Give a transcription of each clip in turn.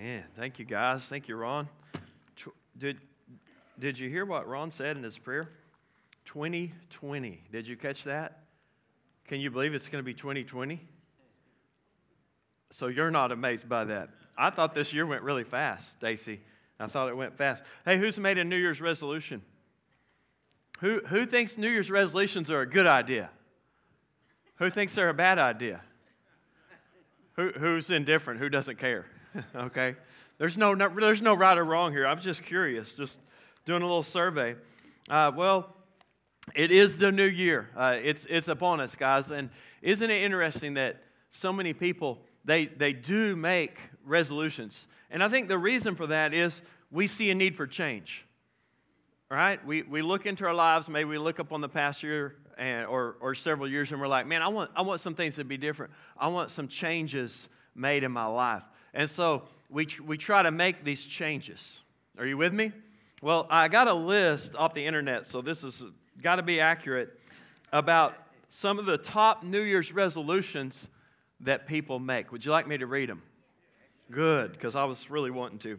Man, thank you guys. Thank you, Ron. Did, did you hear what Ron said in his prayer? 2020. Did you catch that? Can you believe it's going to be 2020? So you're not amazed by that. I thought this year went really fast, Stacy. I thought it went fast. Hey, who's made a New Year's resolution? Who, who thinks New Year's resolutions are a good idea? Who thinks they're a bad idea? Who, who's indifferent? Who doesn't care? okay? There's no, no, there's no right or wrong here. I'm just curious, just doing a little survey. Uh, well, it is the new year. Uh, it's, it's upon us, guys. And isn't it interesting that so many people, they, they do make resolutions. And I think the reason for that is we see a need for change. Right? We, we look into our lives, maybe we look up on the past year and, or, or several years, and we're like, man, I want, I want some things to be different. I want some changes made in my life. And so we, we try to make these changes. Are you with me? Well, I got a list off the internet, so this has got to be accurate, about some of the top New Year's resolutions that people make. Would you like me to read them? Good, because I was really wanting to.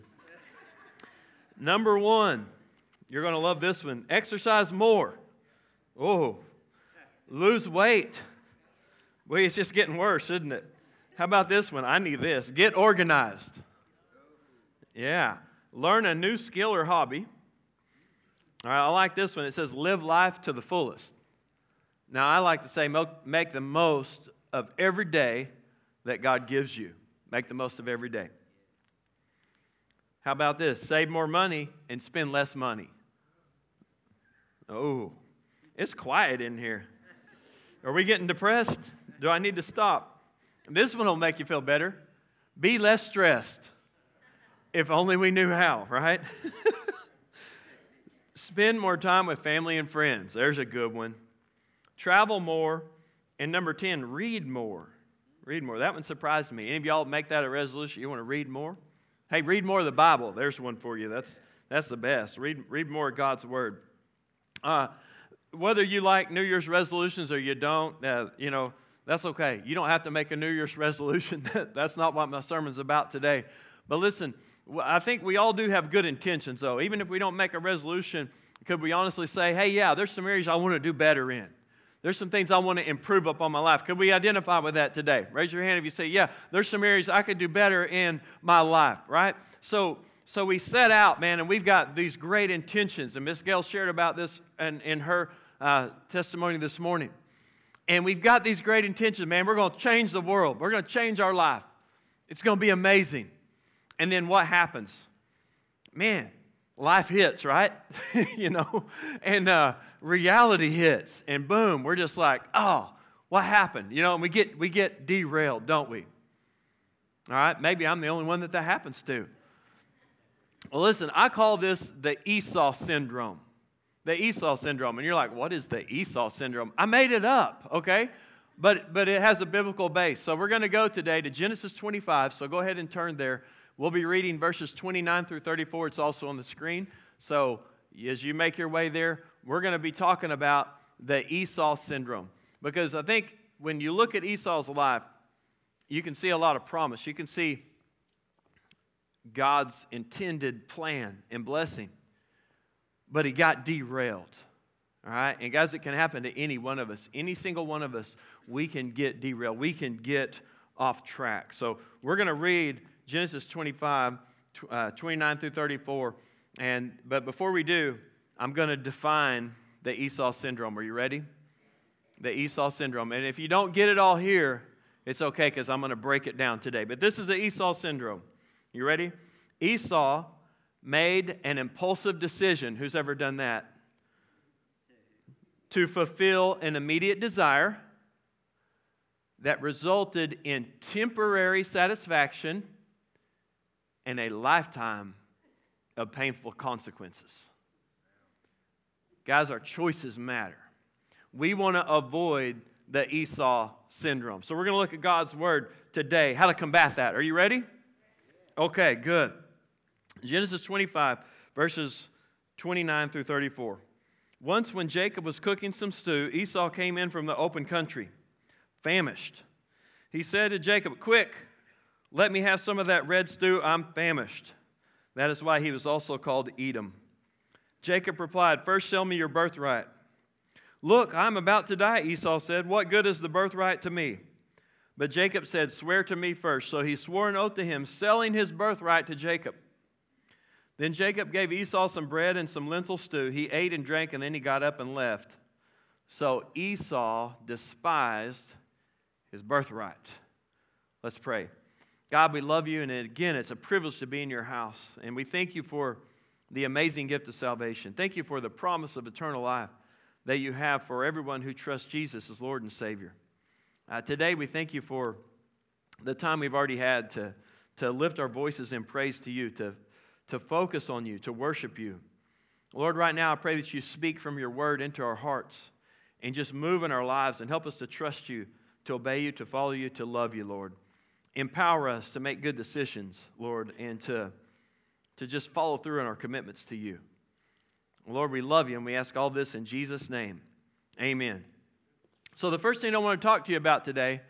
Number one, you're going to love this one exercise more. Oh, lose weight. Well, it's just getting worse, isn't it? How about this one? I need this. Get organized. Yeah. Learn a new skill or hobby. All right, I like this one. It says, live life to the fullest. Now, I like to say, make the most of every day that God gives you. Make the most of every day. How about this? Save more money and spend less money. Oh, it's quiet in here. Are we getting depressed? Do I need to stop? This one will make you feel better. Be less stressed. If only we knew how, right? Spend more time with family and friends. There's a good one. Travel more. And number 10, read more. Read more. That one surprised me. Any of y'all make that a resolution? You want to read more? Hey, read more of the Bible. There's one for you. That's, that's the best. Read, read more of God's Word. Uh, whether you like New Year's resolutions or you don't, uh, you know, that's okay. You don't have to make a New Year's resolution. that's not what my sermon's about today. But listen, I think we all do have good intentions, though. Even if we don't make a resolution, could we honestly say, hey, yeah, there's some areas I want to do better in? There's some things I want to improve upon my life. Could we identify with that today? Raise your hand if you say, yeah, there's some areas I could do better in my life, right? So, so we set out, man, and we've got these great intentions. And Miss Gail shared about this in, in her uh, testimony this morning. And we've got these great intentions, man. We're going to change the world, we're going to change our life. It's going to be amazing. And then what happens? Man, life hits, right? you know, and uh, reality hits, and boom, we're just like, oh, what happened? You know, and we get we get derailed, don't we? All right, maybe I'm the only one that that happens to. Well, listen, I call this the Esau syndrome. The Esau syndrome. And you're like, what is the Esau syndrome? I made it up, okay? But, but it has a biblical base. So we're going to go today to Genesis 25. So go ahead and turn there. We'll be reading verses 29 through 34. It's also on the screen. So as you make your way there, we're going to be talking about the Esau syndrome. Because I think when you look at Esau's life, you can see a lot of promise. You can see God's intended plan and blessing. But he got derailed. All right? And guys, it can happen to any one of us. Any single one of us, we can get derailed. We can get off track. So we're going to read Genesis 25, uh, 29 through 34. And, but before we do, I'm going to define the Esau syndrome. Are you ready? The Esau syndrome. And if you don't get it all here, it's okay because I'm going to break it down today. But this is the Esau syndrome. You ready? Esau made an impulsive decision. Who's ever done that? To fulfill an immediate desire that resulted in temporary satisfaction and a lifetime of painful consequences. Guys, our choices matter. We want to avoid the Esau syndrome. So we're going to look at God's word today, how to combat that. Are you ready? Okay, good. Genesis 25, verses 29 through 34. Once, when Jacob was cooking some stew, Esau came in from the open country, famished. He said to Jacob, Quick, Let me have some of that red stew. I'm famished. That is why he was also called Edom. Jacob replied, First, sell me your birthright. Look, I'm about to die, Esau said. What good is the birthright to me? But Jacob said, Swear to me first. So he swore an oath to him, selling his birthright to Jacob. Then Jacob gave Esau some bread and some lentil stew. He ate and drank, and then he got up and left. So Esau despised his birthright. Let's pray. God, we love you, and again, it's a privilege to be in your house. And we thank you for the amazing gift of salvation. Thank you for the promise of eternal life that you have for everyone who trusts Jesus as Lord and Savior. Uh, today, we thank you for the time we've already had to, to lift our voices in praise to you, to, to focus on you, to worship you. Lord, right now, I pray that you speak from your word into our hearts and just move in our lives and help us to trust you, to obey you, to follow you, to love you, Lord. Empower us to make good decisions, Lord, and to, to just follow through on our commitments to you. Lord, we love you and we ask all this in Jesus' name. Amen. So, the first thing I want to talk to you about today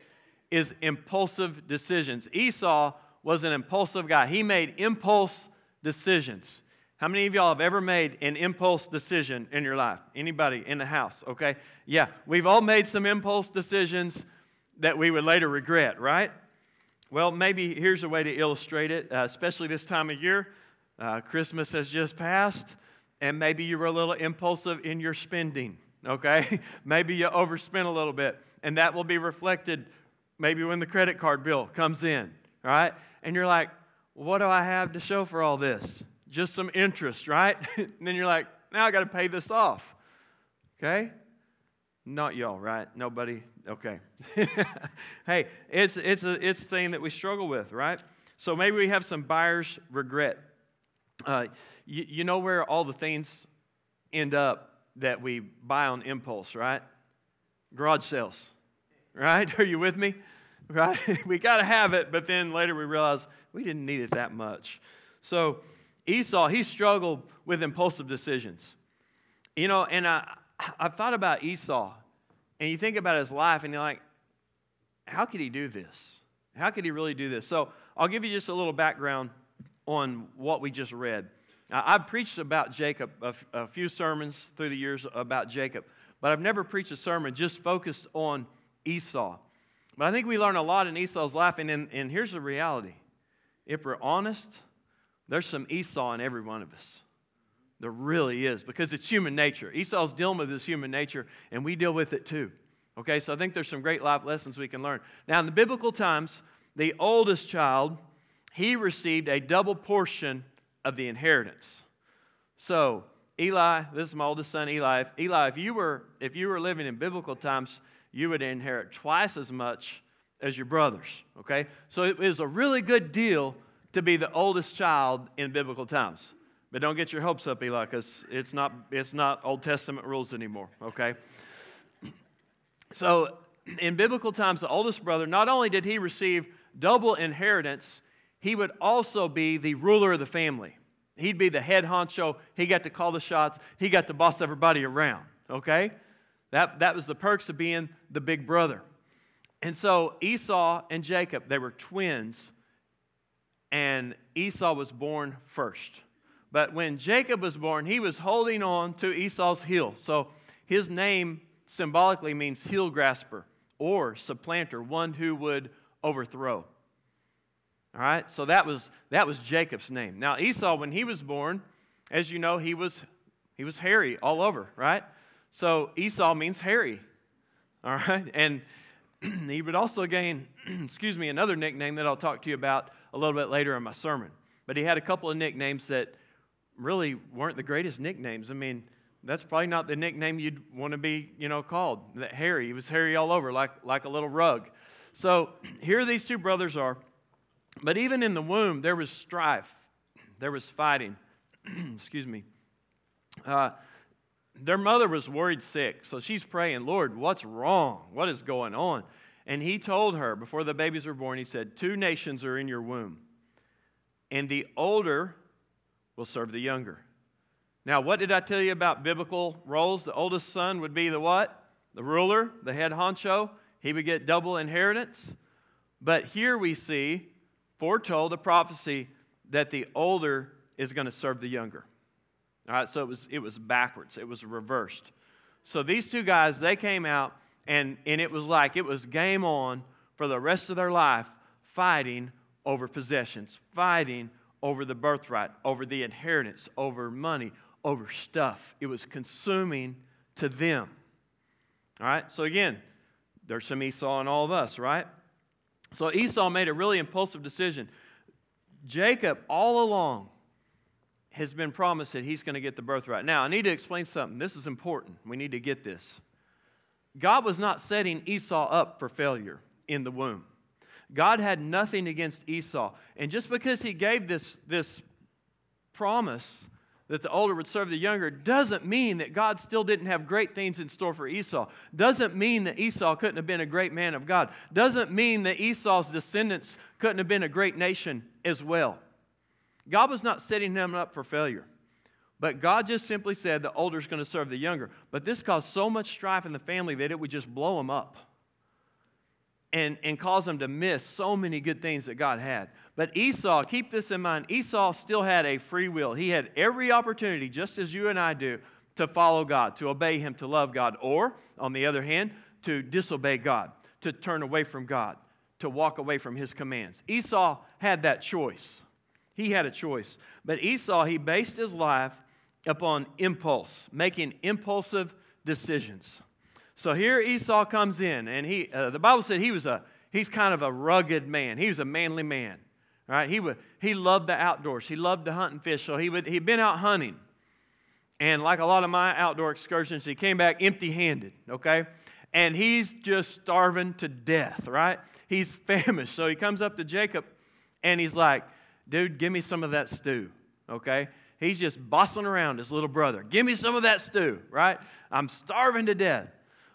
is impulsive decisions. Esau was an impulsive guy, he made impulse decisions. How many of y'all have ever made an impulse decision in your life? Anybody in the house? Okay. Yeah, we've all made some impulse decisions that we would later regret, right? Well, maybe here's a way to illustrate it, uh, especially this time of year. Uh, Christmas has just passed, and maybe you were a little impulsive in your spending, okay? maybe you overspent a little bit, and that will be reflected maybe when the credit card bill comes in, right? And you're like, what do I have to show for all this? Just some interest, right? and then you're like, now I got to pay this off, okay? Not y'all, right? Nobody? Okay. hey, it's, it's, a, it's a thing that we struggle with, right? So maybe we have some buyer's regret. Uh, you, you know where all the things end up that we buy on impulse, right? Garage sales, right? Are you with me? Right? we got to have it, but then later we realize we didn't need it that much. So Esau, he struggled with impulsive decisions. You know, and I, I've thought about Esau, and you think about his life, and you're like, how could he do this? How could he really do this? So I'll give you just a little background on what we just read. Now, I've preached about Jacob, a, f- a few sermons through the years about Jacob, but I've never preached a sermon just focused on Esau. But I think we learn a lot in Esau's life, and, in, and here's the reality. If we're honest, there's some Esau in every one of us. There really is, because it's human nature. Esau's dealing with his human nature, and we deal with it too. Okay, so I think there's some great life lessons we can learn. Now, in the biblical times, the oldest child, he received a double portion of the inheritance. So, Eli, this is my oldest son, Eli. If, Eli, if you were if you were living in biblical times, you would inherit twice as much as your brothers. Okay, so it was a really good deal to be the oldest child in biblical times. But don't get your hopes up, Eli, because it's not, it's not Old Testament rules anymore, okay? So, in biblical times, the oldest brother, not only did he receive double inheritance, he would also be the ruler of the family. He'd be the head honcho. He got to call the shots. He got to boss everybody around, okay? That, that was the perks of being the big brother. And so Esau and Jacob, they were twins, and Esau was born first. But when Jacob was born, he was holding on to Esau's heel. So his name symbolically means heel grasper or supplanter, one who would overthrow. All right, so that was, that was Jacob's name. Now, Esau, when he was born, as you know, he was, he was hairy all over, right? So Esau means hairy. All right, and he would also gain, excuse me, another nickname that I'll talk to you about a little bit later in my sermon. But he had a couple of nicknames that really weren't the greatest nicknames. I mean, that's probably not the nickname you'd want to be, you know, called. That hairy. He was hairy all over, like, like a little rug. So here these two brothers are. But even in the womb, there was strife. There was fighting. Excuse me. Uh, their mother was worried sick. So she's praying, Lord, what's wrong? What is going on? And he told her before the babies were born, he said, Two nations are in your womb. And the older will serve the younger. Now, what did I tell you about biblical roles? The oldest son would be the what? The ruler, the head honcho. He would get double inheritance. But here we see foretold a prophecy that the older is going to serve the younger. All right, so it was, it was backwards, it was reversed. So these two guys, they came out, and, and it was like it was game on for the rest of their life fighting over possessions, fighting over the birthright, over the inheritance, over money, over stuff. It was consuming to them. All right, so again, there's some Esau in all of us, right? So Esau made a really impulsive decision. Jacob, all along, has been promised that he's going to get the birthright. Now, I need to explain something. This is important. We need to get this. God was not setting Esau up for failure in the womb. God had nothing against Esau. And just because he gave this, this promise that the older would serve the younger doesn't mean that God still didn't have great things in store for Esau. Doesn't mean that Esau couldn't have been a great man of God. Doesn't mean that Esau's descendants couldn't have been a great nation as well. God was not setting him up for failure. But God just simply said the older is going to serve the younger. But this caused so much strife in the family that it would just blow them up and, and cause them to miss so many good things that God had. But Esau, keep this in mind, Esau still had a free will. He had every opportunity, just as you and I do, to follow God, to obey Him, to love God, or, on the other hand, to disobey God, to turn away from God, to walk away from His commands. Esau had that choice. He had a choice. But Esau, he based his life upon impulse, making impulsive decisions. So here Esau comes in, and he, uh, the Bible said he was a, he's kind of a rugged man. He was a manly man, right? He, would, he loved the outdoors. He loved to hunt and fish. So he would, he'd been out hunting. And like a lot of my outdoor excursions, he came back empty handed, okay? And he's just starving to death, right? He's famished. So he comes up to Jacob and he's like, dude, give me some of that stew, okay? He's just bossing around his little brother. Give me some of that stew, right? I'm starving to death.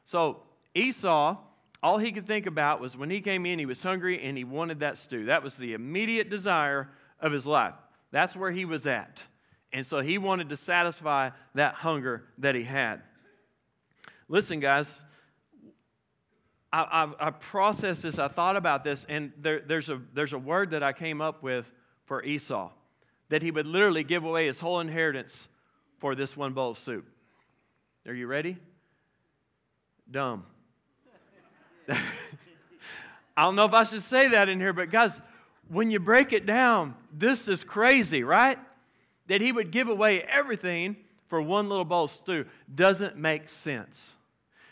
So Esau, all he could think about was when he came in, he was hungry and he wanted that stew. That was the immediate desire of his life. That's where he was at. And so he wanted to satisfy that hunger that he had. Listen, guys, I, I, I processed this, I thought about this, and there, there's, a, there's a word that I came up with for Esau that he would literally give away his whole inheritance for this one bowl of soup. Are you ready? dumb. I don't know if I should say that in here, but guys, when you break it down, this is crazy, right? That he would give away everything for one little bowl of stew doesn't make sense.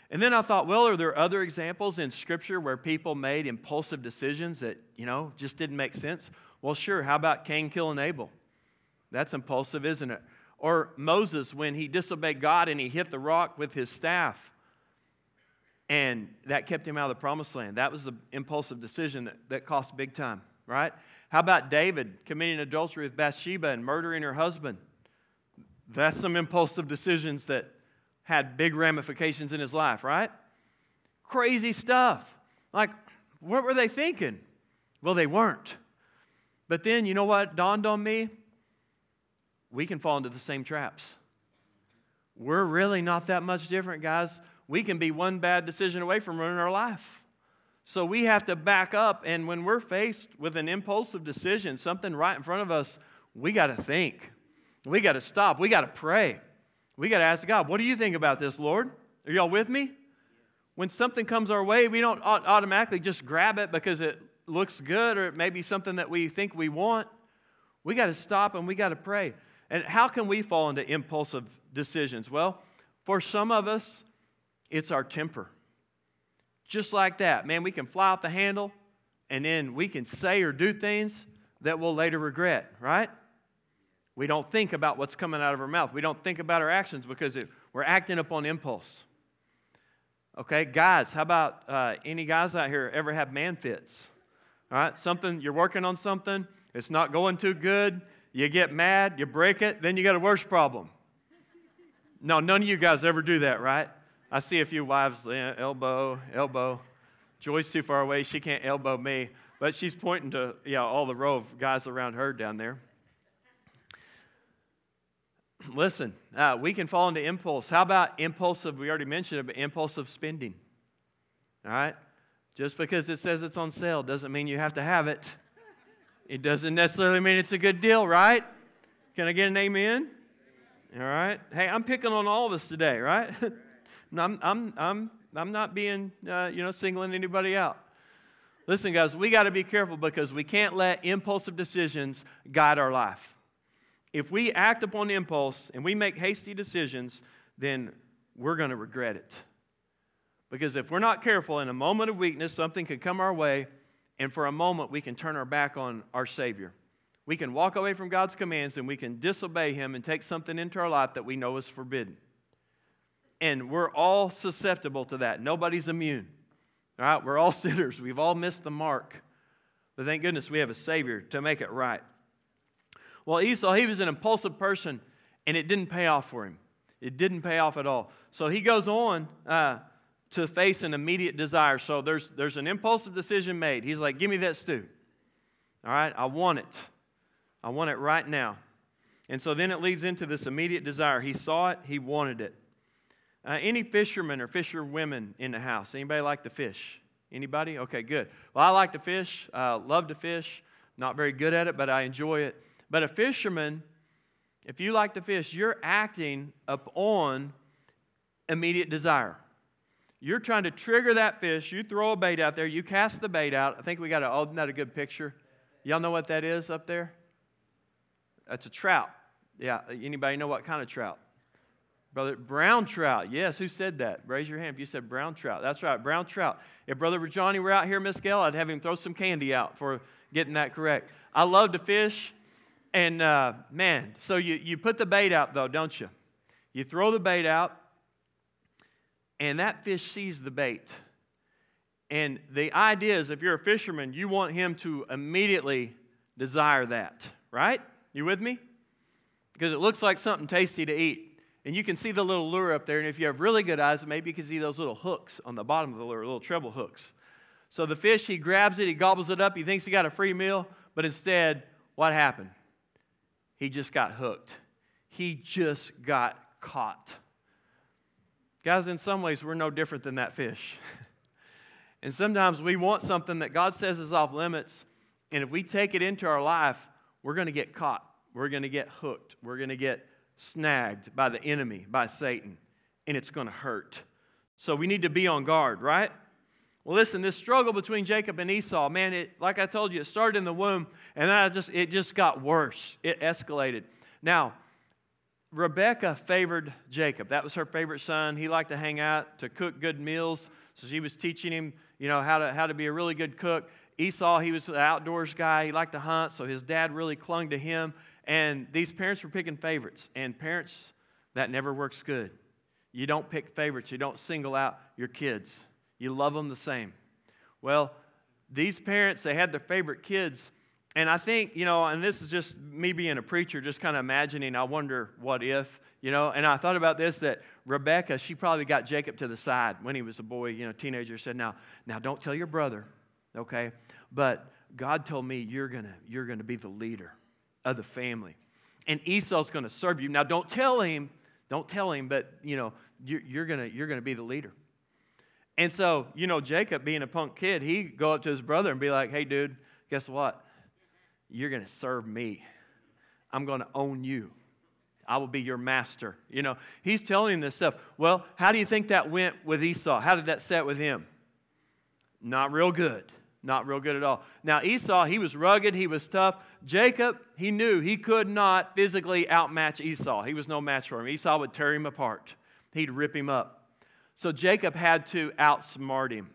And then I thought, well, are there other examples in Scripture where people made impulsive decisions that, you know, just didn't make sense? Well, sure. How about Cain killing Abel? That's impulsive, isn't it? Or Moses when he disobeyed God and he hit the rock with his staff. And that kept him out of the promised land. That was an impulsive decision that, that cost big time, right? How about David committing adultery with Bathsheba and murdering her husband? That's some impulsive decisions that had big ramifications in his life, right? Crazy stuff. Like, what were they thinking? Well, they weren't. But then, you know what dawned on me? We can fall into the same traps. We're really not that much different, guys we can be one bad decision away from ruining our life. So we have to back up, and when we're faced with an impulsive decision, something right in front of us, we got to think. We got to stop. We got to pray. We got to ask God, what do you think about this, Lord? Are y'all with me? When something comes our way, we don't automatically just grab it because it looks good or it may be something that we think we want. We got to stop and we got to pray. And how can we fall into impulsive decisions? Well, for some of us, it's our temper. Just like that, man, we can fly off the handle and then we can say or do things that we'll later regret, right? We don't think about what's coming out of our mouth. We don't think about our actions because it, we're acting upon impulse. Okay, guys, how about uh, any guys out here ever have man fits? All right, something, you're working on something, it's not going too good, you get mad, you break it, then you got a worse problem. No, none of you guys ever do that, right? I see a few wives, elbow, elbow. Joy's too far away. She can't elbow me. But she's pointing to yeah, all the row of guys around her down there. Listen, uh, we can fall into impulse. How about impulsive? We already mentioned it, but impulsive spending. All right? Just because it says it's on sale doesn't mean you have to have it. It doesn't necessarily mean it's a good deal, right? Can I get an amen? All right. Hey, I'm picking on all of us today, right? I'm, I'm, I'm, I'm not being, uh, you know, singling anybody out. Listen, guys, we got to be careful because we can't let impulsive decisions guide our life. If we act upon impulse and we make hasty decisions, then we're going to regret it. Because if we're not careful, in a moment of weakness, something could come our way, and for a moment, we can turn our back on our Savior. We can walk away from God's commands and we can disobey Him and take something into our life that we know is forbidden. And we're all susceptible to that. Nobody's immune. All right? We're all sinners. We've all missed the mark. But thank goodness we have a Savior to make it right. Well, Esau, he was an impulsive person, and it didn't pay off for him. It didn't pay off at all. So he goes on uh, to face an immediate desire. So there's, there's an impulsive decision made. He's like, Give me that stew. All right, I want it. I want it right now. And so then it leads into this immediate desire. He saw it, he wanted it. Uh, any fishermen or fisherwomen in the house? Anybody like to fish? Anybody? Okay, good. Well, I like to fish. Uh, love to fish. Not very good at it, but I enjoy it. But a fisherman, if you like to fish, you're acting upon immediate desire. You're trying to trigger that fish. You throw a bait out there. You cast the bait out. I think we got a, oh, isn't a good picture? Y'all know what that is up there? That's a trout. Yeah. Anybody know what kind of trout? Brother, brown trout. Yes, who said that? Raise your hand if you said brown trout. That's right, brown trout. If Brother Johnny were out here, Miss Gail, I'd have him throw some candy out for getting that correct. I love to fish. And uh, man, so you, you put the bait out, though, don't you? You throw the bait out, and that fish sees the bait. And the idea is if you're a fisherman, you want him to immediately desire that, right? You with me? Because it looks like something tasty to eat. And you can see the little lure up there. And if you have really good eyes, maybe you can see those little hooks on the bottom of the lure, little treble hooks. So the fish, he grabs it, he gobbles it up, he thinks he got a free meal, but instead, what happened? He just got hooked. He just got caught. Guys, in some ways, we're no different than that fish. and sometimes we want something that God says is off limits, and if we take it into our life, we're going to get caught. We're going to get hooked. We're going to get snagged by the enemy, by Satan, and it's going to hurt. So we need to be on guard, right? Well, listen, this struggle between Jacob and Esau, man, it, like I told you, it started in the womb, and then just, it just got worse. It escalated. Now, Rebecca favored Jacob. That was her favorite son. He liked to hang out, to cook good meals. So she was teaching him, you know, how to, how to be a really good cook. Esau, he was an outdoors guy. He liked to hunt, so his dad really clung to him. And these parents were picking favorites. And parents, that never works good. You don't pick favorites, you don't single out your kids. You love them the same. Well, these parents, they had their favorite kids. And I think, you know, and this is just me being a preacher, just kind of imagining, I wonder what if, you know. And I thought about this that Rebecca, she probably got Jacob to the side when he was a boy, you know, teenager, said, Now, now don't tell your brother, okay? But God told me you're gonna, you're gonna be the leader of the family. And Esau's gonna serve you. Now don't tell him, don't tell him, but you know, you're, you're gonna, you're gonna be the leader. And so, you know, Jacob, being a punk kid, he'd go up to his brother and be like, hey, dude, guess what? You're going to serve me. I'm going to own you. I will be your master. You know, he's telling him this stuff. Well, how do you think that went with Esau? How did that set with him? Not real good. Not real good at all. Now, Esau, he was rugged, he was tough. Jacob, he knew he could not physically outmatch Esau. He was no match for him. Esau would tear him apart, he'd rip him up. So Jacob had to outsmart him,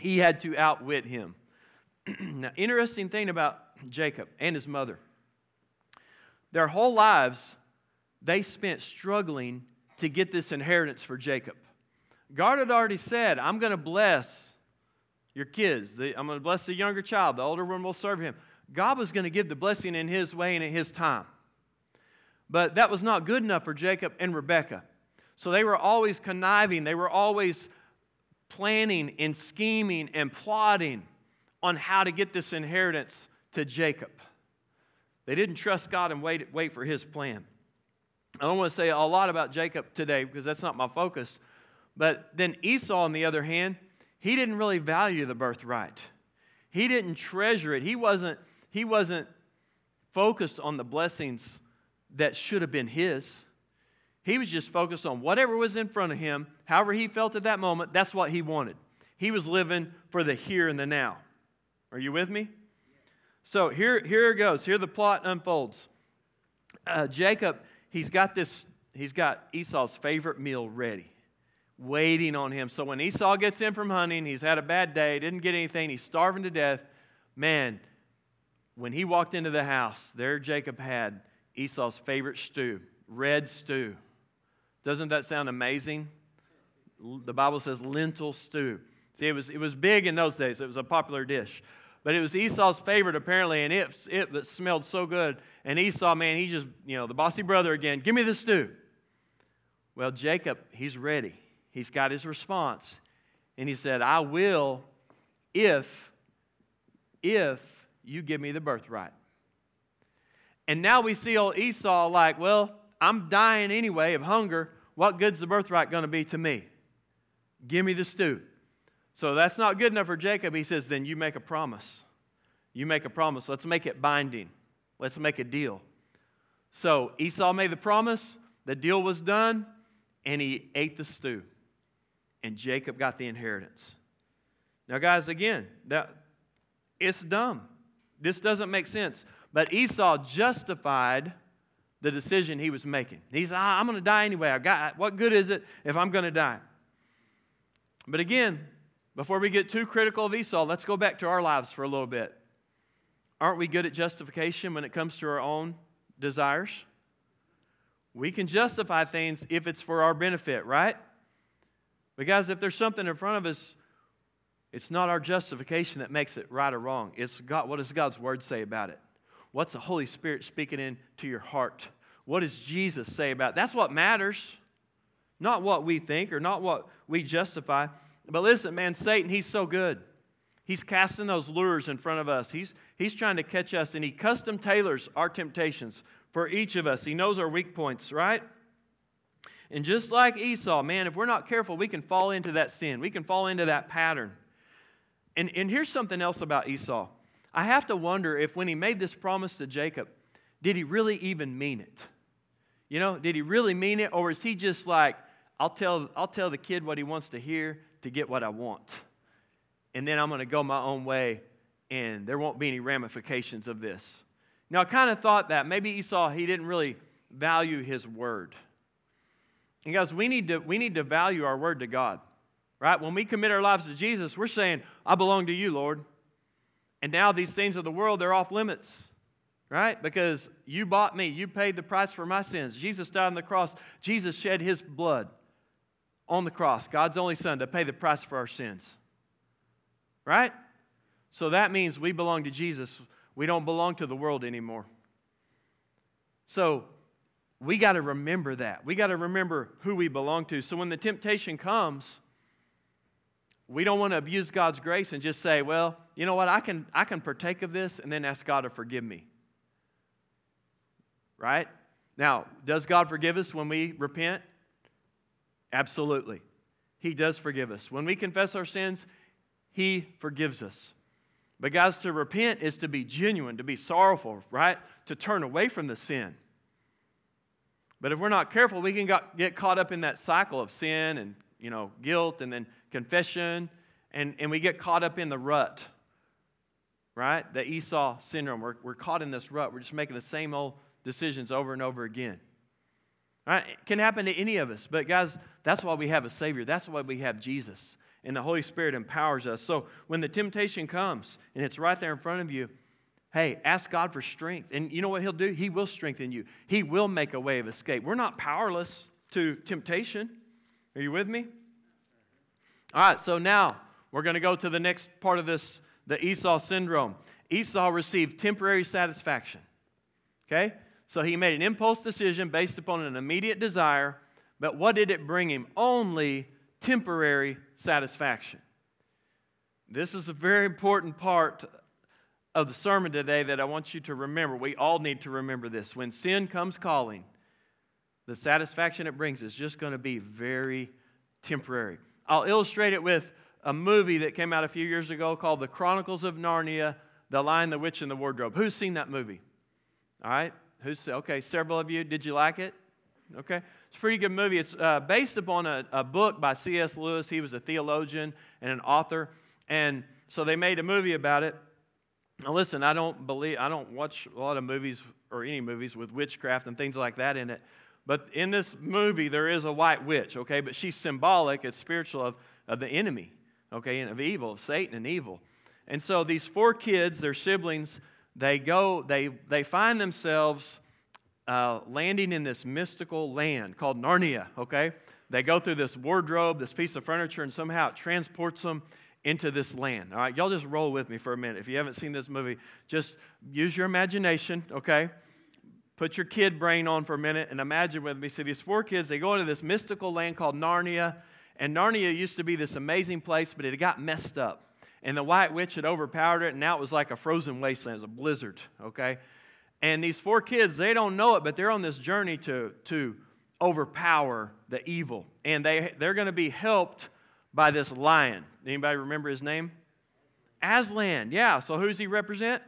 he had to outwit him. now, interesting thing about Jacob and his mother their whole lives, they spent struggling to get this inheritance for Jacob. God had already said, I'm going to bless your kids. I'm going to bless the younger child. The older one will serve him. God was going to give the blessing in his way and in his time. But that was not good enough for Jacob and Rebekah. So they were always conniving, they were always planning and scheming and plotting on how to get this inheritance to Jacob. They didn't trust God and wait, wait for his plan. I don't want to say a lot about Jacob today because that's not my focus. But then Esau, on the other hand, he didn't really value the birthright. He didn't treasure it. He wasn't, he wasn't focused on the blessings that should have been his. He was just focused on whatever was in front of him, however he felt at that moment, that's what he wanted. He was living for the here and the now. Are you with me? So here, here it goes. Here the plot unfolds. Uh, Jacob, he's got this, he's got Esau's favorite meal ready, waiting on him. So when Esau gets in from hunting, he's had a bad day, didn't get anything, he's starving to death. Man, when he walked into the house, there Jacob had Esau's favorite stew, red stew. Doesn't that sound amazing? The Bible says lentil stew. See, it was, it was big in those days, it was a popular dish. But it was Esau's favorite, apparently, and it, it smelled so good. And Esau, man, he just, you know, the bossy brother again, give me the stew. Well, Jacob, he's ready. He's got his response. And he said, I will if, if you give me the birthright. And now we see old Esau like, well, I'm dying anyway of hunger. What good's the birthright going to be to me? Give me the stew. So that's not good enough for Jacob. He says, then you make a promise. You make a promise. Let's make it binding. Let's make a deal. So Esau made the promise, the deal was done, and he ate the stew. And Jacob got the inheritance. Now, guys, again, that, it's dumb. This doesn't make sense. But Esau justified the decision he was making. He's, ah, I'm going to die anyway. I got, what good is it if I'm going to die? But again, before we get too critical of Esau, let's go back to our lives for a little bit. Aren't we good at justification when it comes to our own desires? We can justify things if it's for our benefit, right? But guys, if there's something in front of us, it's not our justification that makes it right or wrong. It's God, what does God's word say about it? What's the Holy Spirit speaking into your heart? What does Jesus say about it? That's what matters. Not what we think or not what we justify. But listen, man, Satan, he's so good. He's casting those lures in front of us. He's, he's trying to catch us, and he custom tailors our temptations for each of us. He knows our weak points, right? And just like Esau, man, if we're not careful, we can fall into that sin. We can fall into that pattern. And, and here's something else about Esau. I have to wonder if when he made this promise to Jacob, did he really even mean it? You know, did he really mean it? Or is he just like, I'll tell, I'll tell the kid what he wants to hear, to get what I want. And then I'm going to go my own way, and there won't be any ramifications of this. Now, I kind of thought that maybe Esau, he didn't really value his word. And guys, we need to, we need to value our word to God, right? When we commit our lives to Jesus, we're saying, I belong to you, Lord. And now these things of the world, they're off limits, right? Because you bought me, you paid the price for my sins. Jesus died on the cross, Jesus shed his blood on the cross, God's only Son, to pay the price for our sins. Right? So that means we belong to Jesus. We don't belong to the world anymore. So we got to remember that. We got to remember who we belong to. So when the temptation comes, we don't want to abuse God's grace and just say, well, you know what, I can, I can partake of this and then ask God to forgive me. Right? Now, does God forgive us when we repent? Absolutely. He does forgive us. When we confess our sins, He forgives us. But, guys, to repent is to be genuine, to be sorrowful, right? To turn away from the sin. But if we're not careful, we can get caught up in that cycle of sin and, you know, guilt and then confession, and, and we get caught up in the rut, right? The Esau syndrome. We're, we're caught in this rut. We're just making the same old decisions over and over again. Right? It can happen to any of us. But, guys, that's why we have a Savior. That's why we have Jesus. And the Holy Spirit empowers us. So, when the temptation comes and it's right there in front of you, hey, ask God for strength. And you know what He'll do? He will strengthen you, He will make a way of escape. We're not powerless to temptation. Are you with me? All right, so now we're going to go to the next part of this the Esau syndrome. Esau received temporary satisfaction. Okay? So he made an impulse decision based upon an immediate desire, but what did it bring him? Only temporary satisfaction. This is a very important part of the sermon today that I want you to remember. We all need to remember this. When sin comes calling, the satisfaction it brings is just going to be very temporary. I'll illustrate it with a movie that came out a few years ago called The Chronicles of Narnia The Lion, the Witch, and the Wardrobe. Who's seen that movie? All right. Who's okay? Several of you. Did you like it? Okay. It's a pretty good movie. It's uh, based upon a, a book by C.S. Lewis. He was a theologian and an author. And so they made a movie about it. Now, listen, I don't believe, I don't watch a lot of movies or any movies with witchcraft and things like that in it. But in this movie, there is a white witch, okay? But she's symbolic, it's spiritual of, of the enemy, okay? And of evil, of Satan and evil. And so these four kids, their siblings, they go, they, they find themselves uh, landing in this mystical land called Narnia, okay? They go through this wardrobe, this piece of furniture, and somehow it transports them into this land. All right, y'all just roll with me for a minute. If you haven't seen this movie, just use your imagination, okay? Put your kid brain on for a minute and imagine with me. See, these four kids, they go into this mystical land called Narnia, and Narnia used to be this amazing place, but it got messed up. And the White Witch had overpowered it, and now it was like a frozen wasteland, it was a blizzard, okay? And these four kids, they don't know it, but they're on this journey to, to overpower the evil. And they, they're going to be helped by this lion. Anybody remember his name? Aslan. Yeah. So who's he represent?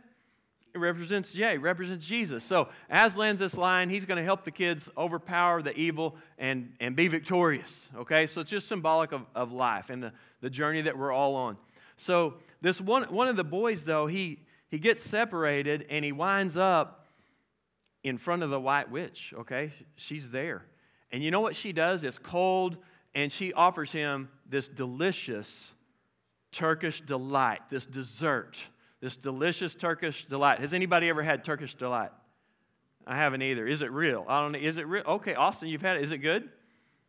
He represents, yeah, he represents Jesus. So Aslan's this lion. He's going to help the kids overpower the evil and, and be victorious. Okay? So it's just symbolic of, of life and the, the journey that we're all on. So this one, one of the boys, though, he, he gets separated and he winds up in front of the white witch. Okay? She's there. And you know what she does? It's cold and she offers him this delicious Turkish delight, this dessert, this delicious Turkish delight. Has anybody ever had Turkish delight? I haven't either. Is it real? I don't know. Is it real? Okay, Austin, you've had it. Is it good?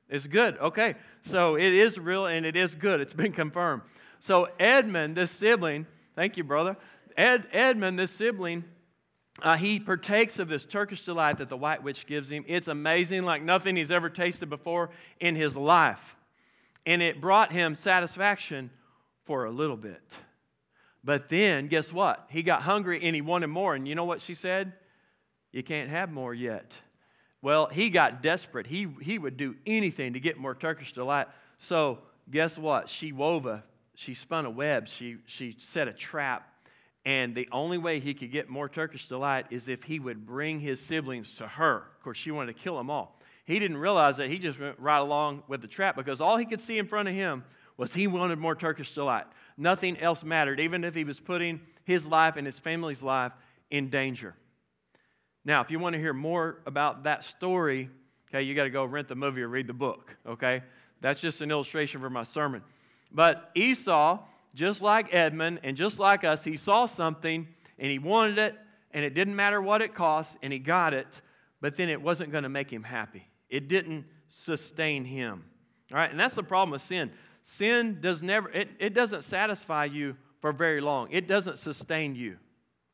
It's good. Okay. So it is real and it is good. It's been confirmed. So Edmund, this sibling, thank you, brother. Ed, Edmund, this sibling, uh, he partakes of this Turkish delight that the white witch gives him. It's amazing, like nothing he's ever tasted before in his life. And it brought him satisfaction for a little bit. But then, guess what? He got hungry and he wanted more. And you know what she said? You can't have more yet. Well, he got desperate. He, he would do anything to get more Turkish delight. So, guess what? She wove a, she spun a web, she, she set a trap and the only way he could get more Turkish delight is if he would bring his siblings to her. Of course, she wanted to kill them all. He didn't realize that he just went right along with the trap because all he could see in front of him was he wanted more Turkish delight. Nothing else mattered, even if he was putting his life and his family's life in danger. Now, if you want to hear more about that story, okay, you got to go rent the movie or read the book, okay? That's just an illustration for my sermon. But Esau just like Edmund and just like us, he saw something and he wanted it, and it didn't matter what it cost, and he got it, but then it wasn't going to make him happy. It didn't sustain him. All right, and that's the problem with sin. Sin does never, it, it doesn't satisfy you for very long, it doesn't sustain you.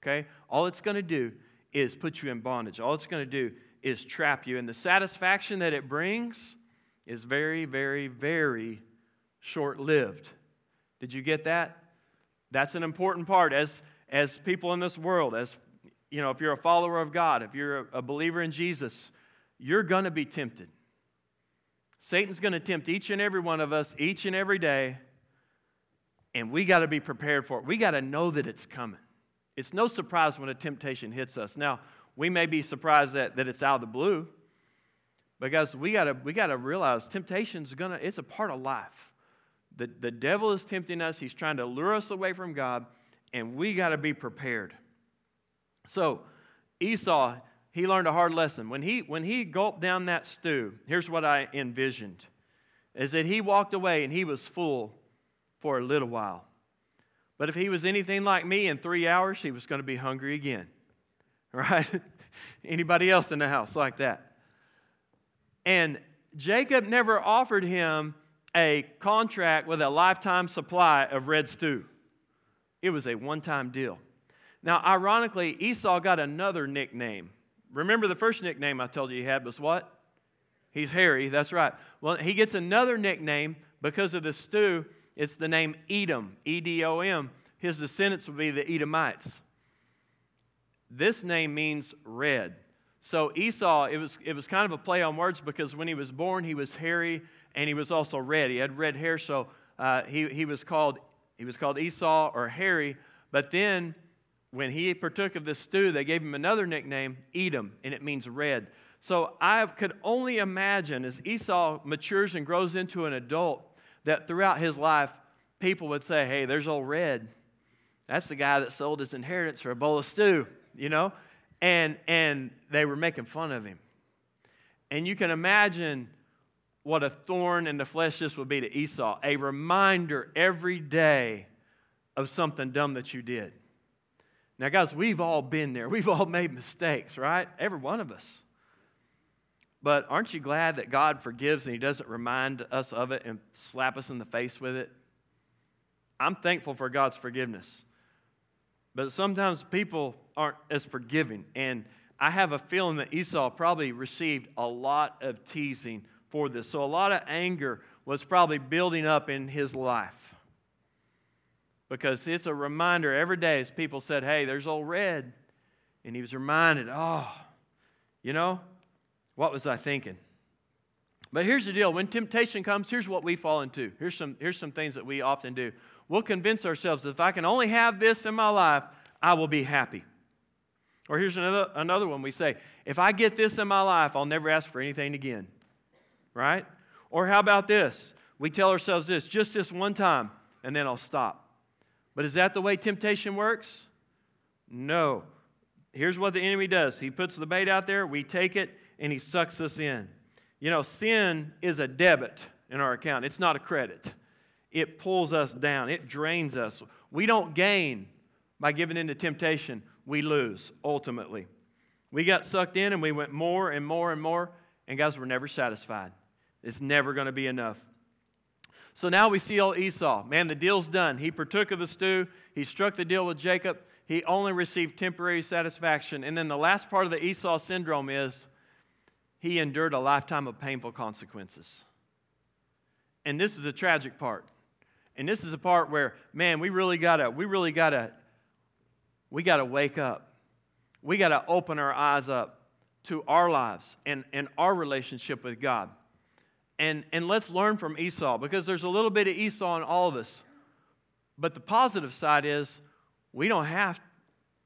Okay? All it's going to do is put you in bondage. All it's going to do is trap you. And the satisfaction that it brings is very, very, very short lived. Did you get that? That's an important part as, as people in this world, as you know, if you're a follower of God, if you're a, believer in Jesus, you're going to be tempted. Satan's going to tempt each and every one of us each and every day, and we got to be prepared for it. We got to know that it's coming. It's no surprise when a temptation hits us. Now, we may be surprised that, that it's out of the blue, because we got to we got to realize temptation's going to it's a part of life. The, the devil is tempting us, he's trying to lure us away from God, and we got to be prepared. So, Esau, he learned a hard lesson. When he, when he gulped down that stew, here's what I envisioned is that he walked away and he was full for a little while. But if he was anything like me, in three hours, he was going to be hungry again. Right? Anybody else in the house like that? And Jacob never offered him a contract with a lifetime supply of red stew. It was a one time deal. Now, ironically, Esau got another nickname. Remember the first nickname I told you he had was what? He's hairy, that's right. Well, he gets another nickname because of the stew. It's the name Edom, E D O M. His descendants would be the Edomites. This name means red. So Esau, it was, it was kind of a play on words because when he was born, he was hairy and he was also red. He had red hair, so uh, he, he, was called, he was called Esau or Hairy. But then when he partook of this stew, they gave him another nickname, Edom, and it means red. So I could only imagine as Esau matures and grows into an adult that throughout his life, people would say, Hey, there's old Red. That's the guy that sold his inheritance for a bowl of stew, you know? And, and they were making fun of him. And you can imagine what a thorn in the flesh this would be to Esau a reminder every day of something dumb that you did. Now, guys, we've all been there. We've all made mistakes, right? Every one of us. But aren't you glad that God forgives and He doesn't remind us of it and slap us in the face with it? I'm thankful for God's forgiveness. But sometimes people aren't as forgiving. And I have a feeling that Esau probably received a lot of teasing for this. So a lot of anger was probably building up in his life. Because it's a reminder every day as people said, Hey, there's old Red. And he was reminded, Oh, you know, what was I thinking? But here's the deal when temptation comes, here's what we fall into. Here's some, here's some things that we often do. We'll convince ourselves that if I can only have this in my life, I will be happy. Or here's another, another one we say, if I get this in my life, I'll never ask for anything again. Right? Or how about this? We tell ourselves this just this one time, and then I'll stop. But is that the way temptation works? No. Here's what the enemy does he puts the bait out there, we take it, and he sucks us in. You know, sin is a debit in our account, it's not a credit. It pulls us down, it drains us. We don't gain by giving in to temptation, we lose ultimately. We got sucked in and we went more and more and more, and guys, we're never satisfied. It's never going to be enough. So now we see old Esau. Man, the deal's done. He partook of the stew, he struck the deal with Jacob. He only received temporary satisfaction. And then the last part of the Esau syndrome is he endured a lifetime of painful consequences. And this is a tragic part. And this is a part where, man, we really gotta, we really gotta, we gotta wake up. We gotta open our eyes up to our lives and, and our relationship with God. And, and let's learn from Esau because there's a little bit of Esau in all of us. But the positive side is we don't have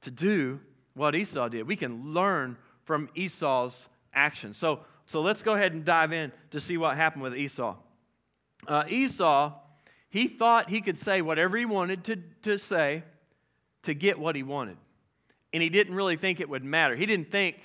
to do what Esau did. We can learn from Esau's action. So, so let's go ahead and dive in to see what happened with Esau. Uh, Esau, he thought he could say whatever he wanted to, to say to get what he wanted. And he didn't really think it would matter. He didn't think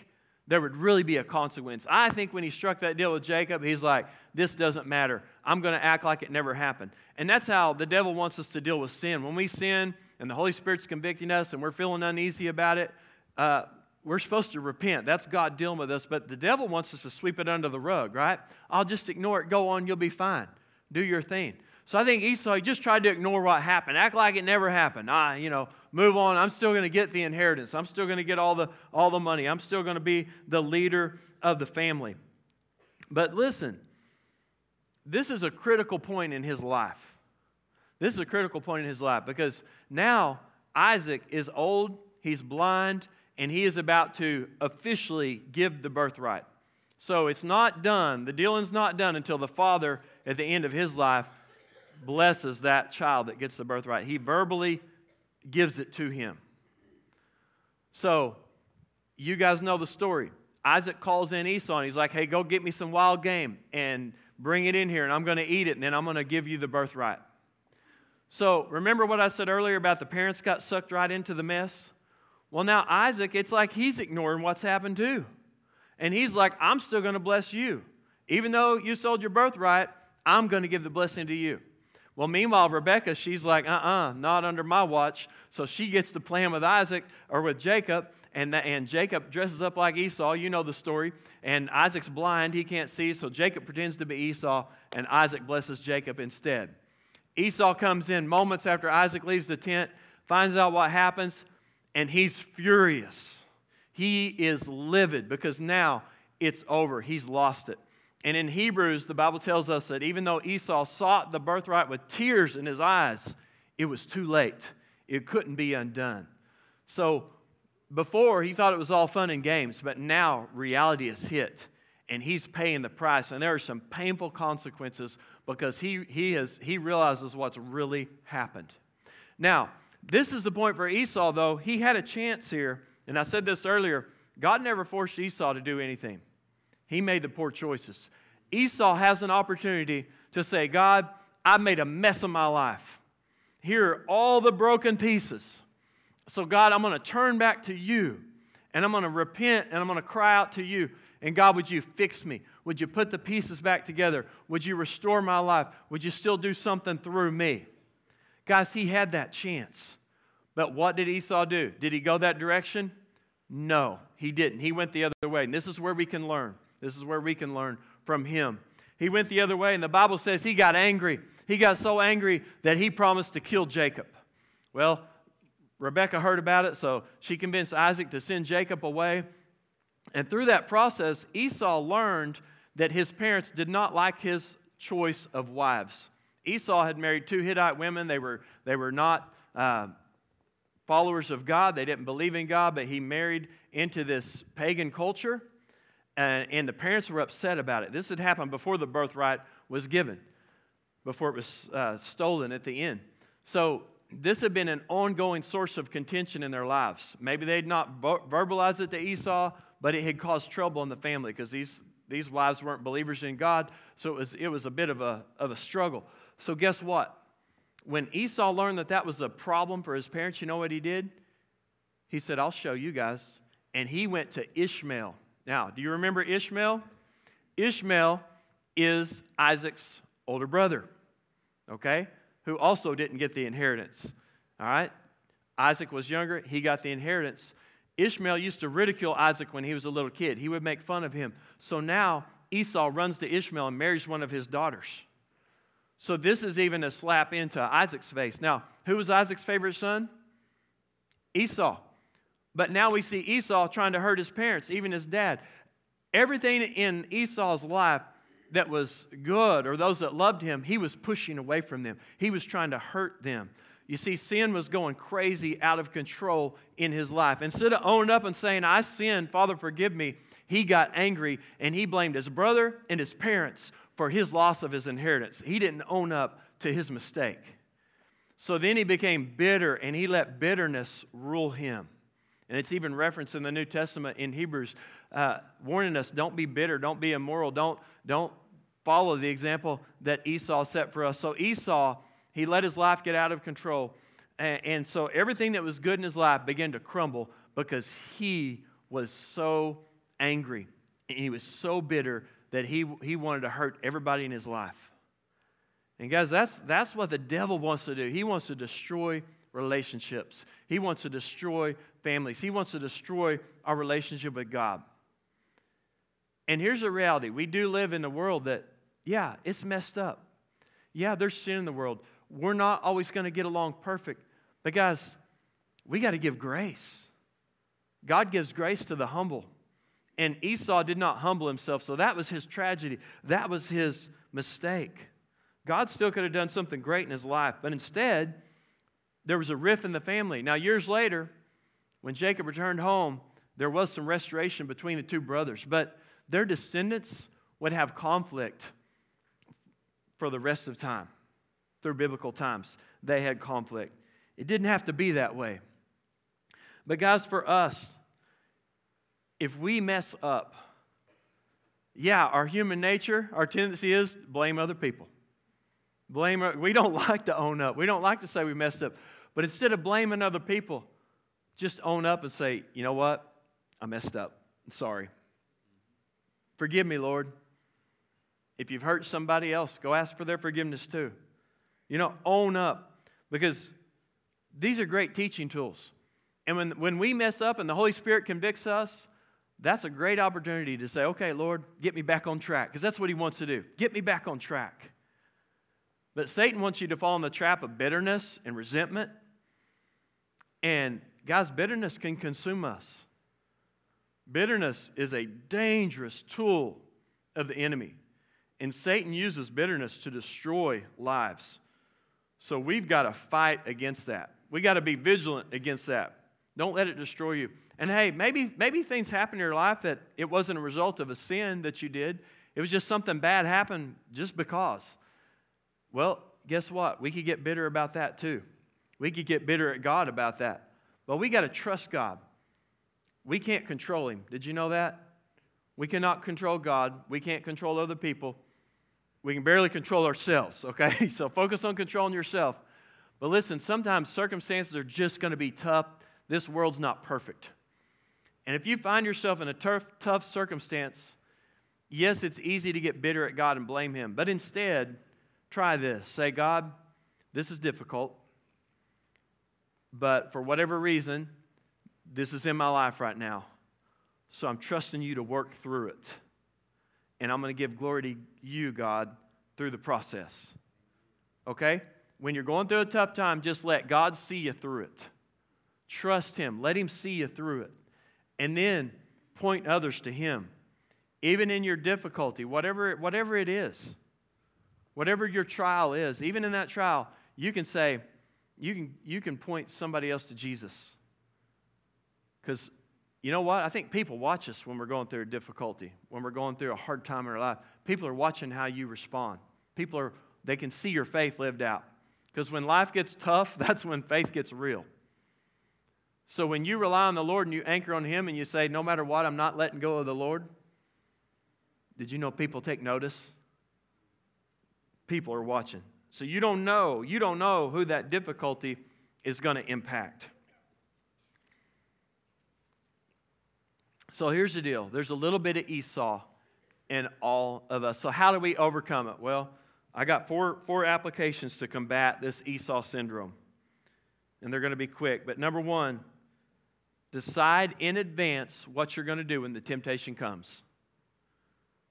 there would really be a consequence. I think when he struck that deal with Jacob, he's like, this doesn't matter. I'm going to act like it never happened. And that's how the devil wants us to deal with sin. When we sin and the Holy Spirit's convicting us and we're feeling uneasy about it, uh, we're supposed to repent. That's God dealing with us. But the devil wants us to sweep it under the rug, right? I'll just ignore it. Go on. You'll be fine. Do your thing. So I think Esau just tried to ignore what happened, act like it never happened. Ah, you know, move on. I'm still going to get the inheritance. I'm still going to get all the all the money. I'm still going to be the leader of the family. But listen, this is a critical point in his life. This is a critical point in his life because now Isaac is old, he's blind, and he is about to officially give the birthright. So it's not done. The dealing's not done until the father, at the end of his life, blesses that child that gets the birthright. He verbally gives it to him. So you guys know the story. Isaac calls in Esau and he's like, hey, go get me some wild game and bring it in here, and I'm going to eat it, and then I'm going to give you the birthright. So remember what I said earlier about the parents got sucked right into the mess? Well, now Isaac, it's like he's ignoring what's happened too. And he's like, I'm still going to bless you. Even though you sold your birthright, I'm going to give the blessing to you. Well, meanwhile, Rebecca, she's like, uh uh-uh, uh, not under my watch. So she gets to plan with Isaac or with Jacob, and, the, and Jacob dresses up like Esau. You know the story. And Isaac's blind, he can't see, so Jacob pretends to be Esau, and Isaac blesses Jacob instead. Esau comes in moments after Isaac leaves the tent, finds out what happens, and he's furious. He is livid because now it's over. He's lost it. And in Hebrews, the Bible tells us that even though Esau sought the birthright with tears in his eyes, it was too late. It couldn't be undone. So before, he thought it was all fun and games, but now reality has hit and he's paying the price. And there are some painful consequences because he, he, has, he realizes what's really happened. Now, This is the point for Esau, though. He had a chance here. And I said this earlier God never forced Esau to do anything, he made the poor choices. Esau has an opportunity to say, God, I made a mess of my life. Here are all the broken pieces. So, God, I'm going to turn back to you and I'm going to repent and I'm going to cry out to you. And God, would you fix me? Would you put the pieces back together? Would you restore my life? Would you still do something through me? Guys, he had that chance. But what did Esau do? Did he go that direction? No, he didn't. He went the other way. And this is where we can learn. This is where we can learn from him. He went the other way, and the Bible says he got angry. He got so angry that he promised to kill Jacob. Well, Rebecca heard about it, so she convinced Isaac to send Jacob away. And through that process, Esau learned that his parents did not like his choice of wives. Esau had married two Hittite women. They were, they were not uh, followers of God, they didn't believe in God, but he married into this pagan culture. And, and the parents were upset about it. This had happened before the birthright was given, before it was uh, stolen at the end. So this had been an ongoing source of contention in their lives. Maybe they'd not verbalized it to Esau, but it had caused trouble in the family because these, these wives weren't believers in God. So it was, it was a bit of a, of a struggle. So, guess what? When Esau learned that that was a problem for his parents, you know what he did? He said, I'll show you guys. And he went to Ishmael. Now, do you remember Ishmael? Ishmael is Isaac's older brother, okay, who also didn't get the inheritance. All right? Isaac was younger, he got the inheritance. Ishmael used to ridicule Isaac when he was a little kid, he would make fun of him. So now Esau runs to Ishmael and marries one of his daughters. So this is even a slap into Isaac's face. Now, who was Isaac's favorite son? Esau. But now we see Esau trying to hurt his parents, even his dad. Everything in Esau's life that was good or those that loved him, he was pushing away from them. He was trying to hurt them. You see, sin was going crazy out of control in his life. Instead of owning up and saying, I sinned, Father, forgive me, he got angry and he blamed his brother and his parents for his loss of his inheritance. He didn't own up to his mistake. So then he became bitter and he let bitterness rule him. And it's even referenced in the New Testament in Hebrews, uh, warning us don't be bitter, don't be immoral, don't, don't follow the example that Esau set for us. So Esau, he let his life get out of control. And, and so everything that was good in his life began to crumble because he was so angry and he was so bitter that he, he wanted to hurt everybody in his life. And guys, that's, that's what the devil wants to do. He wants to destroy relationships, he wants to destroy families, he wants to destroy our relationship with God. And here's the reality we do live in a world that, yeah, it's messed up. Yeah, there's sin in the world. We're not always going to get along perfect. But, guys, we got to give grace. God gives grace to the humble. And Esau did not humble himself, so that was his tragedy. That was his mistake. God still could have done something great in his life, but instead, there was a rift in the family. Now, years later, when Jacob returned home, there was some restoration between the two brothers, but their descendants would have conflict for the rest of time. Through biblical times, they had conflict. It didn't have to be that way. But, guys, for us, if we mess up, yeah, our human nature, our tendency is blame other people. Blame, we don't like to own up. We don't like to say we messed up. But instead of blaming other people, just own up and say, you know what? I messed up. I'm sorry. Forgive me, Lord. If you've hurt somebody else, go ask for their forgiveness too. You know, own up because these are great teaching tools. And when, when we mess up and the Holy Spirit convicts us, that's a great opportunity to say, okay, Lord, get me back on track, because that's what He wants to do. Get me back on track. But Satan wants you to fall in the trap of bitterness and resentment. And guys, bitterness can consume us. Bitterness is a dangerous tool of the enemy. And Satan uses bitterness to destroy lives. So we've got to fight against that. We got to be vigilant against that. Don't let it destroy you. And hey, maybe, maybe things happen in your life that it wasn't a result of a sin that you did. It was just something bad happened just because. Well, guess what? We could get bitter about that too. We could get bitter at God about that. But we got to trust God. We can't control Him. Did you know that? We cannot control God. We can't control other people. We can barely control ourselves, okay? so focus on controlling yourself. But listen, sometimes circumstances are just going to be tough. This world's not perfect. And if you find yourself in a tough, tough circumstance, yes, it's easy to get bitter at God and blame Him. But instead, try this say, God, this is difficult, but for whatever reason, this is in my life right now. So I'm trusting you to work through it. And I'm going to give glory to you, God, through the process. Okay? When you're going through a tough time, just let God see you through it. Trust Him. Let Him see you through it. And then point others to Him. Even in your difficulty, whatever, whatever it is, whatever your trial is, even in that trial, you can say, you can, you can point somebody else to Jesus. Because you know what? I think people watch us when we're going through a difficulty, when we're going through a hard time in our life. People are watching how you respond. People are, they can see your faith lived out. Because when life gets tough, that's when faith gets real. So when you rely on the Lord and you anchor on Him and you say, no matter what, I'm not letting go of the Lord, did you know people take notice? People are watching. So you don't know, you don't know who that difficulty is going to impact. So here's the deal there's a little bit of Esau in all of us. So, how do we overcome it? Well, I got four, four applications to combat this Esau syndrome, and they're going to be quick. But number one, decide in advance what you're going to do when the temptation comes.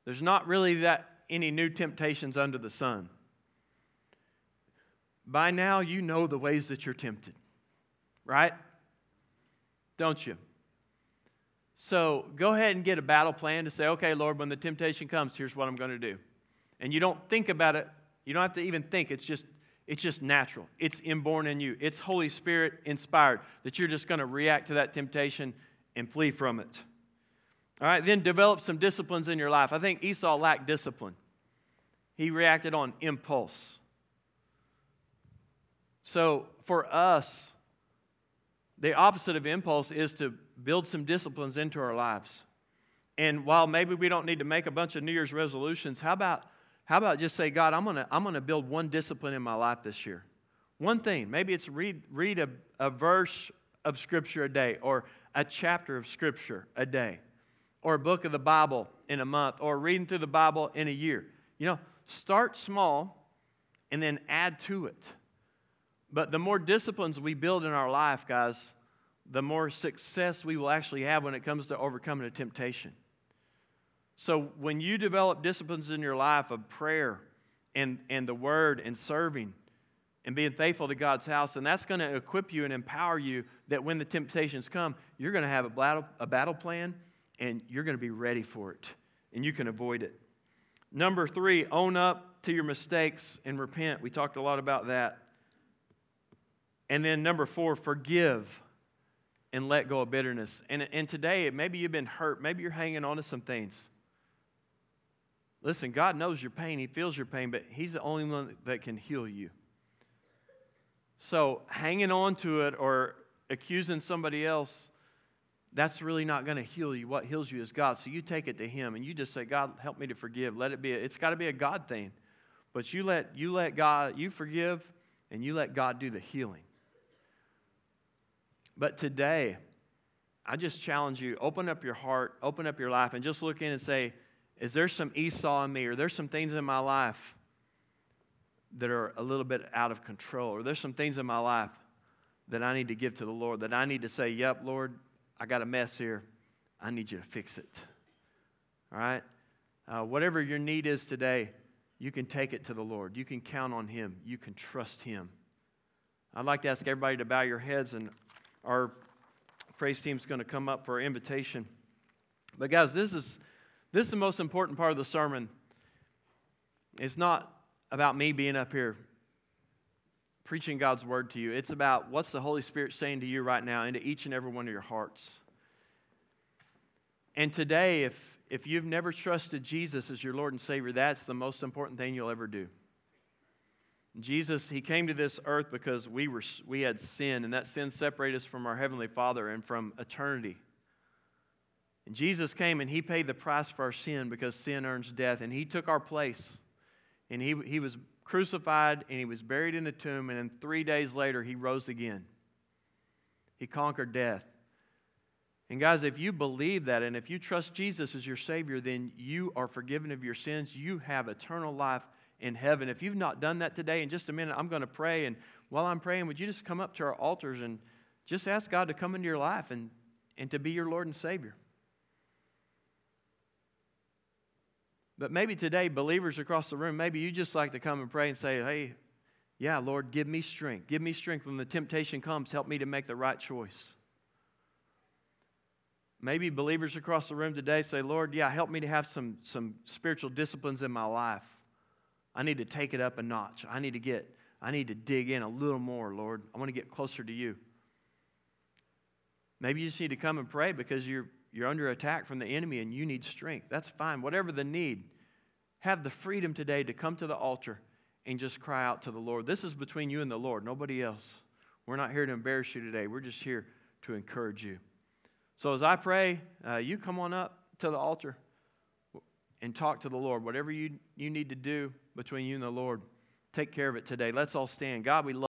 There's not really that any new temptations under the sun. By now, you know the ways that you're tempted, right? Don't you? So go ahead and get a battle plan to say, okay, Lord, when the temptation comes, here's what I'm going to do. And you don't think about it. You don't have to even think. It's just, it's just natural. It's inborn in you. It's Holy Spirit inspired that you're just going to react to that temptation and flee from it. All right, then develop some disciplines in your life. I think Esau lacked discipline. He reacted on impulse. So for us, the opposite of impulse is to build some disciplines into our lives. And while maybe we don't need to make a bunch of New Year's resolutions, how about, how about just say, God, I'm going to I'm to build one discipline in my life this year? One thing. Maybe it's read, read a, a verse of Scripture a day, or a chapter of Scripture a day, or a book of the Bible in a month, or reading through the Bible in a year. You know, start small and then add to it. But the more disciplines we build in our life, guys, the more success we will actually have when it comes to overcoming a temptation. So, when you develop disciplines in your life of prayer and, and the word and serving and being faithful to God's house, and that's going to equip you and empower you that when the temptations come, you're going to have a battle, a battle plan and you're going to be ready for it and you can avoid it. Number three, own up to your mistakes and repent. We talked a lot about that. And then number four, forgive and let go of bitterness. And, and today, maybe you've been hurt. Maybe you're hanging on to some things. Listen, God knows your pain. He feels your pain, but He's the only one that can heal you. So, hanging on to it or accusing somebody else, that's really not going to heal you. What heals you is God. So, you take it to Him and you just say, God, help me to forgive. Let it be, a, it's got to be a God thing. But you let, you let God, you forgive and you let God do the healing. But today, I just challenge you open up your heart, open up your life, and just look in and say, Is there some Esau in me? Or there's some things in my life that are a little bit out of control? Or there's some things in my life that I need to give to the Lord, that I need to say, Yep, Lord, I got a mess here. I need you to fix it. All right? Uh, whatever your need is today, you can take it to the Lord. You can count on Him. You can trust Him. I'd like to ask everybody to bow your heads and our praise team's going to come up for our invitation. But guys, this is this is the most important part of the sermon. It's not about me being up here preaching God's word to you. It's about what's the Holy Spirit saying to you right now into each and every one of your hearts. And today, if if you've never trusted Jesus as your Lord and Savior, that's the most important thing you'll ever do. Jesus, He came to this earth because we, were, we had sin, and that sin separated us from our Heavenly Father and from eternity. And Jesus came and He paid the price for our sin because sin earns death, and He took our place. And He, he was crucified and He was buried in a tomb, and then three days later, He rose again. He conquered death. And guys, if you believe that and if you trust Jesus as your Savior, then you are forgiven of your sins. You have eternal life in heaven. If you've not done that today, in just a minute, I'm going to pray. And while I'm praying, would you just come up to our altars and just ask God to come into your life and, and to be your Lord and Savior? But maybe today, believers across the room, maybe you just like to come and pray and say, hey, yeah, Lord, give me strength. Give me strength when the temptation comes. Help me to make the right choice. Maybe believers across the room today say, Lord, yeah, help me to have some, some spiritual disciplines in my life. I need to take it up a notch. I need to get, I need to dig in a little more, Lord. I want to get closer to you. Maybe you just need to come and pray because you're, you're under attack from the enemy and you need strength. That's fine. Whatever the need, have the freedom today to come to the altar and just cry out to the Lord. This is between you and the Lord, nobody else. We're not here to embarrass you today. We're just here to encourage you. So as I pray, uh, you come on up to the altar and talk to the Lord. Whatever you, you need to do between you and the Lord, take care of it today. Let's all stand. God, we love